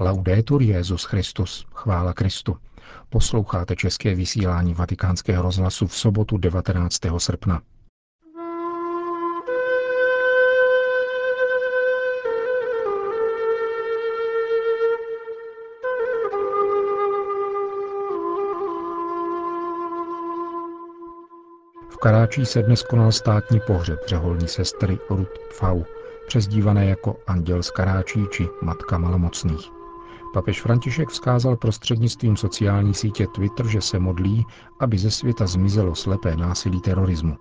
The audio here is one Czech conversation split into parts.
Laudetur Jezus Christus, chvála Kristu. Posloucháte české vysílání Vatikánského rozhlasu v sobotu 19. srpna. V Karáčí se dnes konal státní pohřeb řeholní sestry Ruth Pfau, přezdívané jako Anděl z Karáčí či Matka malomocných. Papež František vzkázal prostřednictvím sociální sítě Twitter, že se modlí, aby ze světa zmizelo slepé násilí terorismu.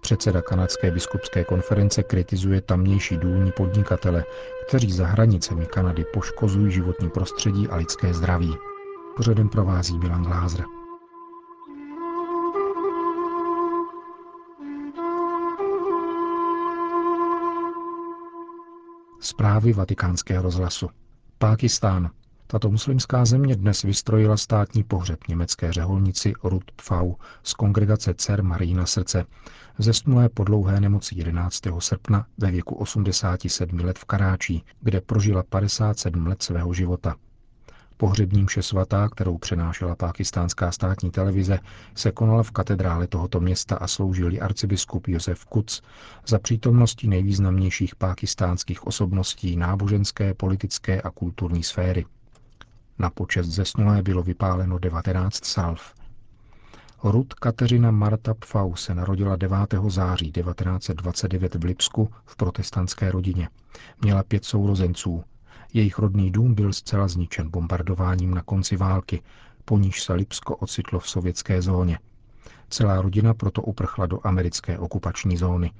Předseda kanadské biskupské konference kritizuje tamnější důlní podnikatele, kteří za hranicemi Kanady poškozují životní prostředí a lidské zdraví. Pořadem provází Milan Glázer. Zprávy vatikánského rozhlasu. Pákistán. Tato muslimská země dnes vystrojila státní pohřeb německé řeholnici Ruth Pfau z kongregace Cer Marína srdce, zesnulé po dlouhé nemoci 11. srpna ve věku 87 let v Karáčí, kde prožila 57 let svého života. Pohřební mše svatá, kterou přenášela pákistánská státní televize, se konala v katedrále tohoto města a sloužil arcibiskup Josef Kuc za přítomnosti nejvýznamnějších pákistánských osobností náboženské, politické a kulturní sféry. Na počest zesnulé bylo vypáleno 19 salv. Ruth Kateřina Marta Pfau se narodila 9. září 1929 v Lipsku v protestantské rodině. Měla pět sourozenců, jejich rodný dům byl zcela zničen bombardováním na konci války, po níž se Lipsko ocitlo v sovětské zóně. Celá rodina proto uprchla do americké okupační zóny.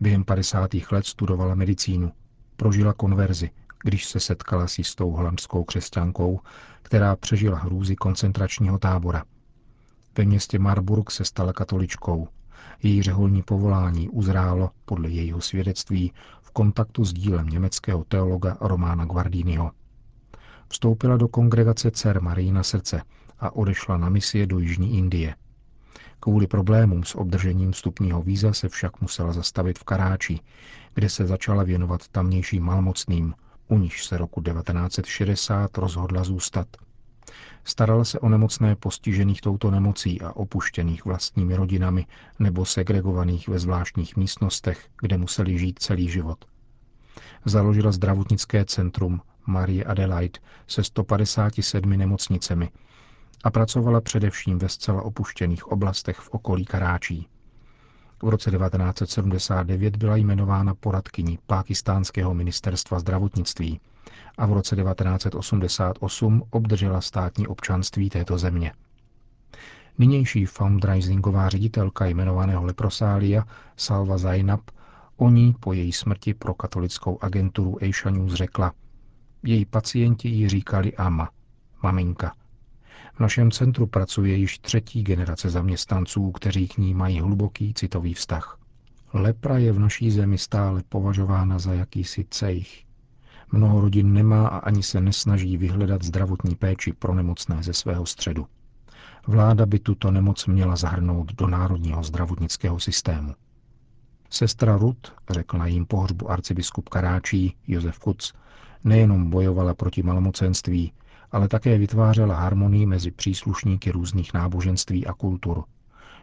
Během 50. let studovala medicínu. Prožila konverzi, když se setkala s jistou holandskou křesťankou, která přežila hrůzy koncentračního tábora. Ve městě Marburg se stala katoličkou. Její řeholní povolání uzrálo, podle jejího svědectví, v kontaktu s dílem německého teologa Romána Guardiniho. Vstoupila do kongregace dcer Marijina srdce a odešla na misie do Jižní Indie. Kvůli problémům s obdržením vstupního víza se však musela zastavit v Karáči, kde se začala věnovat tamnějším malmocným, u níž se roku 1960 rozhodla zůstat. Starala se o nemocné postižených touto nemocí a opuštěných vlastními rodinami nebo segregovaných ve zvláštních místnostech, kde museli žít celý život. Založila zdravotnické centrum Marie Adelaide se 157 nemocnicemi a pracovala především ve zcela opuštěných oblastech v okolí Karáčí. V roce 1979 byla jmenována poradkyní Pákistánského ministerstva zdravotnictví a v roce 1988 obdržela státní občanství této země. Nynější fundraisingová ředitelka jmenovaného leprosália Salva Zainab o ní po její smrti pro katolickou agenturu Asia News řekla, její pacienti ji říkali Ama, maminka. V našem centru pracuje již třetí generace zaměstnanců, kteří k ní mají hluboký citový vztah. Lepra je v naší zemi stále považována za jakýsi cejch. Mnoho rodin nemá a ani se nesnaží vyhledat zdravotní péči pro nemocné ze svého středu. Vláda by tuto nemoc měla zahrnout do národního zdravotnického systému. Sestra Rut, řekl na jím pohřbu arcibiskup Karáčí Josef Kuc, nejenom bojovala proti malomocenství, ale také vytvářela harmonii mezi příslušníky různých náboženství a kultur.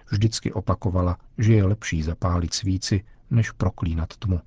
Vždycky opakovala, že je lepší zapálit svíci, než proklínat tmu.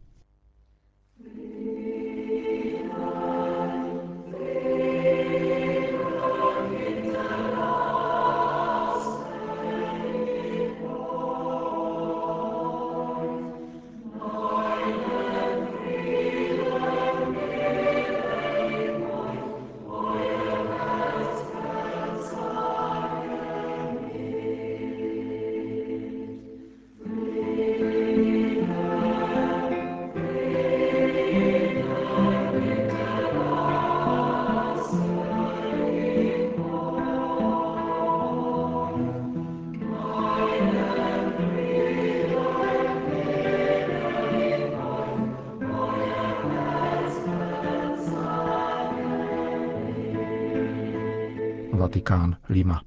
Vatikán, Lima.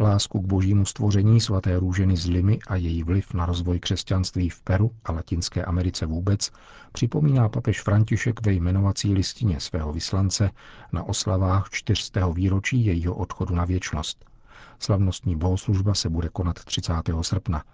Lásku k božímu stvoření svaté růženy z Limy a její vliv na rozvoj křesťanství v Peru a Latinské Americe vůbec připomíná papež František ve jmenovací listině svého vyslance na oslavách 400. výročí jejího odchodu na věčnost. Slavnostní bohoslužba se bude konat 30. srpna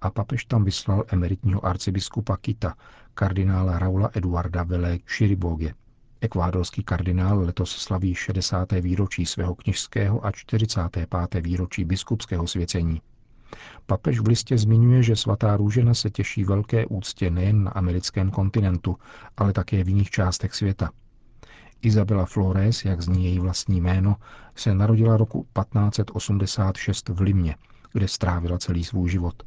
a papež tam vyslal emeritního arcibiskupa Kita, kardinála Raula Eduarda Vele Širiboge. Ekvádorský kardinál letos slaví 60. výročí svého kněžského a 45. výročí biskupského svěcení. Papež v listě zmiňuje, že svatá růžena se těší velké úctě nejen na americkém kontinentu, ale také v jiných částech světa. Isabela Flores, jak zní její vlastní jméno, se narodila roku 1586 v Limě, kde strávila celý svůj život.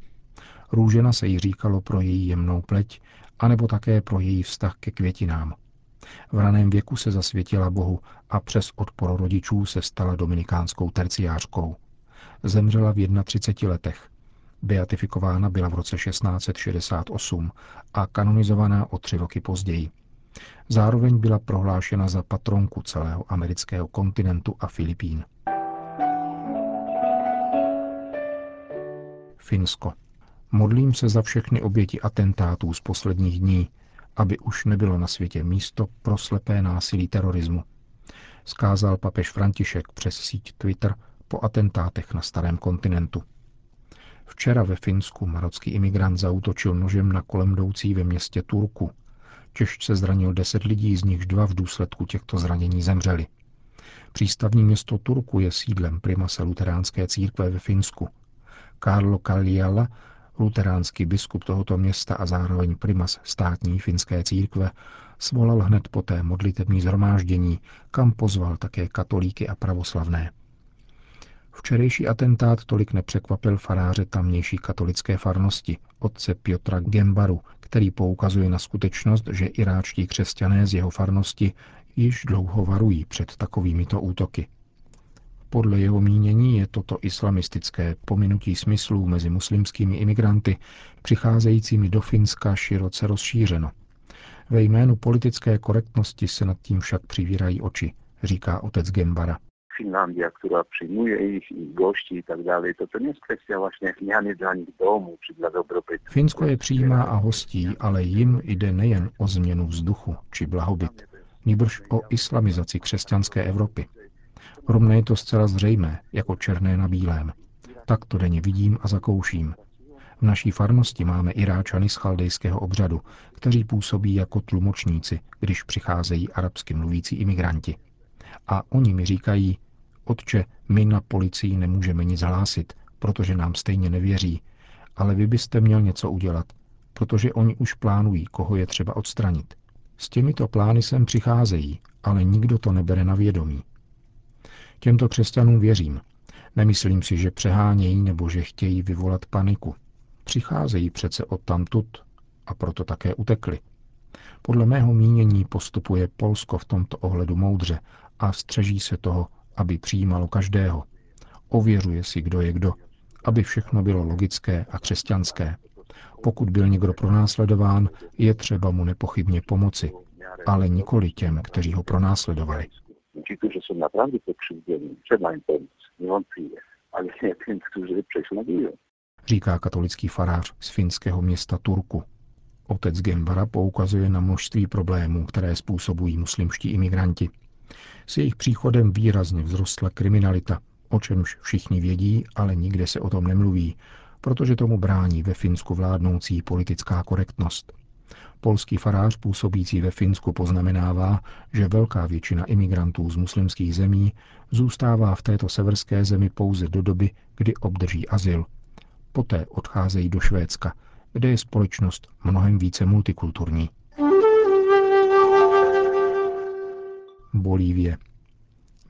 Růžena se jí říkalo pro její jemnou pleť, anebo také pro její vztah ke květinám. V raném věku se zasvětila Bohu a přes odpor rodičů se stala dominikánskou terciářkou. Zemřela v 31 letech. Beatifikována byla v roce 1668 a kanonizovaná o tři roky později. Zároveň byla prohlášena za patronku celého amerického kontinentu a Filipín. Finsko. Modlím se za všechny oběti atentátů z posledních dní, aby už nebylo na světě místo pro slepé násilí terorismu. Skázal papež František přes síť Twitter po atentátech na starém kontinentu. Včera ve Finsku marocký imigrant zautočil nožem na kolem jdoucí ve městě Turku. Těžce zranil deset lidí, z nichž dva v důsledku těchto zranění zemřeli. Přístavní město Turku je sídlem primase luteránské církve ve Finsku. Carlo Kalliala luteránský biskup tohoto města a zároveň primas státní finské církve, svolal hned poté modlitební zhromáždění, kam pozval také katolíky a pravoslavné. Včerejší atentát tolik nepřekvapil faráře tamnější katolické farnosti, otce Piotra Gembaru, který poukazuje na skutečnost, že iráčtí křesťané z jeho farnosti již dlouho varují před takovýmito útoky. Podle jeho mínění je toto islamistické pominutí smyslů mezi muslimskými imigranty přicházejícími do Finska široce rozšířeno. Ve jménu politické korektnosti se nad tím však přivírají oči, říká otec Gembara. Finlandia, která přijmuje jich i gości i tak dále, to, to nie jest kwestia właśnie zmiany dla nich domu či dla dobrobytu. Finsko je přijímá a hostí, ale jim jde nejen o změnu vzduchu či blahobyt, nýbrž o islamizaci křesťanské Evropy. Pro mne je to zcela zřejmé, jako černé na bílém. Tak to denně vidím a zakouším. V naší farnosti máme Iráčany z chaldejského obřadu, kteří působí jako tlumočníci, když přicházejí arabsky mluvící imigranti. A oni mi říkají, otče, my na policii nemůžeme nic hlásit, protože nám stejně nevěří, ale vy byste měl něco udělat, protože oni už plánují, koho je třeba odstranit. S těmito plány sem přicházejí, ale nikdo to nebere na vědomí. Těmto křesťanům věřím. Nemyslím si, že přehánějí nebo že chtějí vyvolat paniku. Přicházejí přece od tamtud a proto také utekli. Podle mého mínění postupuje Polsko v tomto ohledu moudře a střeží se toho, aby přijímalo každého. Ověřuje si, kdo je kdo, aby všechno bylo logické a křesťanské. Pokud byl někdo pronásledován, je třeba mu nepochybně pomoci, ale nikoli těm, kteří ho pronásledovali. Ci, którzy są naprawdę pokrzywdzeni, trzeba im pomóc, niewątpliwie, ale nie tym, którzy prześladują. Říká katolický farář z finského města Turku. Otec Gembara poukazuje na množství problémů, které způsobují muslimští imigranti. S jejich příchodem výrazně vzrostla kriminalita, o čemž všichni vědí, ale nikde se o tom nemluví, protože tomu brání ve Finsku vládnoucí politická korektnost. Polský farář působící ve Finsku poznamenává, že velká většina imigrantů z muslimských zemí zůstává v této severské zemi pouze do doby, kdy obdrží azyl. Poté odcházejí do Švédska, kde je společnost mnohem více multikulturní. Bolívie.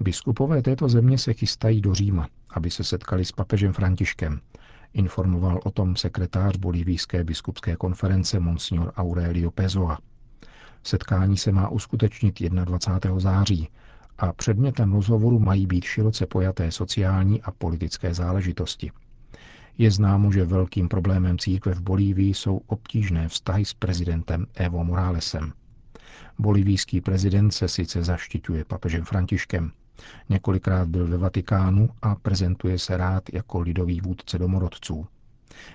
Biskupové této země se chystají do Říma, aby se setkali s papežem Františkem, informoval o tom sekretář Bolívijské biskupské konference Monsignor Aurelio Pezoa. Setkání se má uskutečnit 21. září a předmětem rozhovoru mají být široce pojaté sociální a politické záležitosti. Je známo, že velkým problémem církve v Bolívii jsou obtížné vztahy s prezidentem Evo Moralesem. Bolivijský prezident se sice zaštiťuje papežem Františkem, Několikrát byl ve Vatikánu a prezentuje se rád jako lidový vůdce domorodců.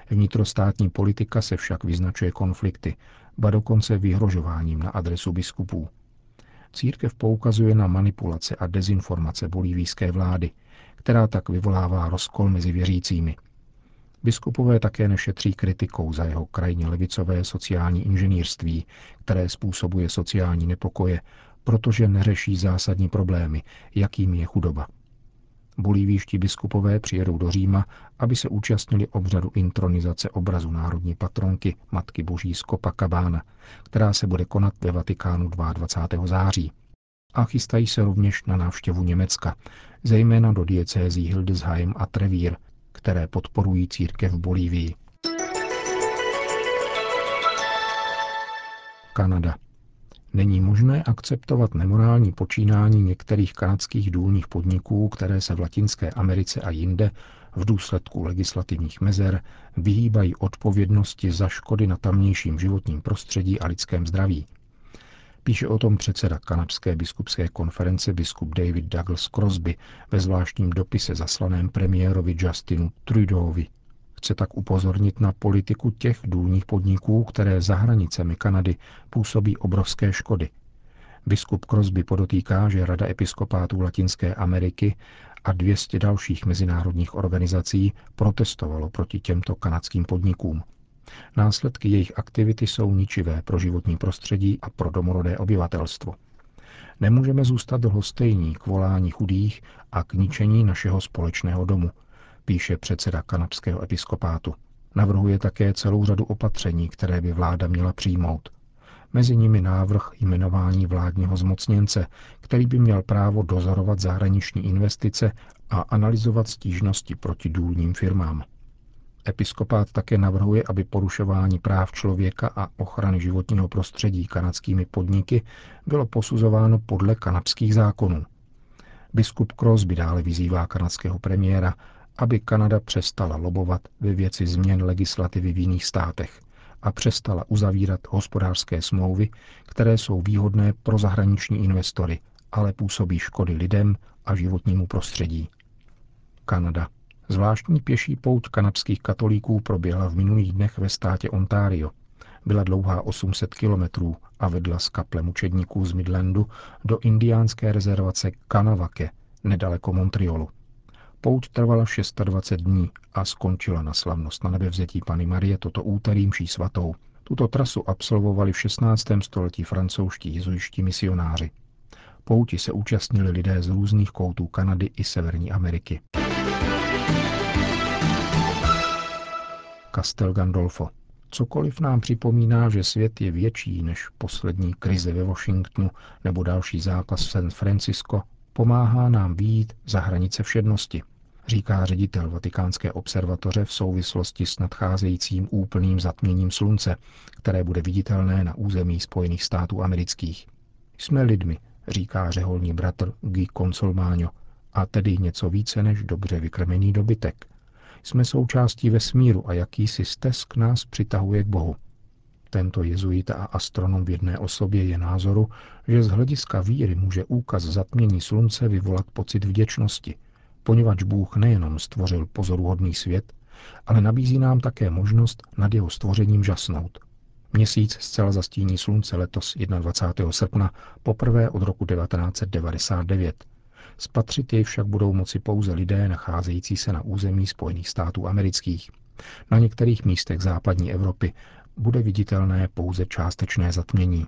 Vnitrostátní politika se však vyznačuje konflikty, ba dokonce vyhrožováním na adresu biskupů. Církev poukazuje na manipulace a dezinformace bolívijské vlády, která tak vyvolává rozkol mezi věřícími. Biskupové také nešetří kritikou za jeho krajně levicové sociální inženýrství, které způsobuje sociální nepokoje, protože neřeší zásadní problémy, jakým je chudoba. Bolívijští biskupové přijedou do Říma, aby se účastnili obřadu intronizace obrazu národní patronky Matky Boží z Copacabana, která se bude konat ve Vatikánu 22. září. A chystají se rovněž na návštěvu Německa, zejména do diecézí Hildesheim a Trevír, které podporují církev v Bolívii. Kanada. Není možné akceptovat nemorální počínání některých kanadských důlních podniků, které se v Latinské Americe a jinde v důsledku legislativních mezer vyhýbají odpovědnosti za škody na tamnějším životním prostředí a lidském zdraví. Píše o tom předseda Kanadské biskupské konference biskup David Douglas Crosby ve zvláštním dopise zaslaném premiérovi Justinu Trudeauovi. Chce tak upozornit na politiku těch důlních podniků, které za hranicemi Kanady působí obrovské škody. Biskup Crosby podotýká, že Rada episkopátů Latinské Ameriky a 200 dalších mezinárodních organizací protestovalo proti těmto kanadským podnikům. Následky jejich aktivity jsou ničivé pro životní prostředí a pro domorodé obyvatelstvo. Nemůžeme zůstat lhostejní k volání chudých a k ničení našeho společného domu, píše předseda kanadského episkopátu. Navrhuje také celou řadu opatření, které by vláda měla přijmout. Mezi nimi návrh jmenování vládního zmocněnce, který by měl právo dozorovat zahraniční investice a analyzovat stížnosti proti důlním firmám. Episkopát také navrhuje, aby porušování práv člověka a ochrany životního prostředí kanadskými podniky bylo posuzováno podle kanadských zákonů. Biskup Crosby dále vyzývá kanadského premiéra, aby Kanada přestala lobovat ve věci změn legislativy v jiných státech a přestala uzavírat hospodářské smlouvy, které jsou výhodné pro zahraniční investory, ale působí škody lidem a životnímu prostředí. Kanada. Zvláštní pěší pouť kanadských katolíků proběhla v minulých dnech ve státě Ontario. Byla dlouhá 800 kilometrů a vedla z kaple mučedníků z Midlandu do indiánské rezervace Kanavake, nedaleko Montrealu. Pouť trvala 26 dní a skončila na slavnost na nebevzetí Pany Marie toto úterý mší svatou. Tuto trasu absolvovali v 16. století francouzští jezuiští misionáři. Pouti se účastnili lidé z různých koutů Kanady i Severní Ameriky. Castel Gandolfo. Cokoliv nám připomíná, že svět je větší než poslední krize ve Washingtonu nebo další zápas v San Francisco, pomáhá nám výjít za hranice všednosti, říká ředitel Vatikánské observatoře v souvislosti s nadcházejícím úplným zatměním slunce, které bude viditelné na území Spojených států amerických. Jsme lidmi, říká řeholní bratr Guy Consolmáňo, a tedy něco více než dobře vykrmený dobytek. Jsme součástí vesmíru a jakýsi stesk nás přitahuje k Bohu. Tento jezuita a astronom v jedné osobě je názoru, že z hlediska víry může úkaz zatmění slunce vyvolat pocit vděčnosti, poněvadž Bůh nejenom stvořil pozoruhodný svět, ale nabízí nám také možnost nad jeho stvořením žasnout. Měsíc zcela zastíní slunce letos 21. srpna poprvé od roku 1999. Spatřit jej však budou moci pouze lidé nacházející se na území Spojených států amerických. Na některých místech západní Evropy bude viditelné pouze částečné zatmění.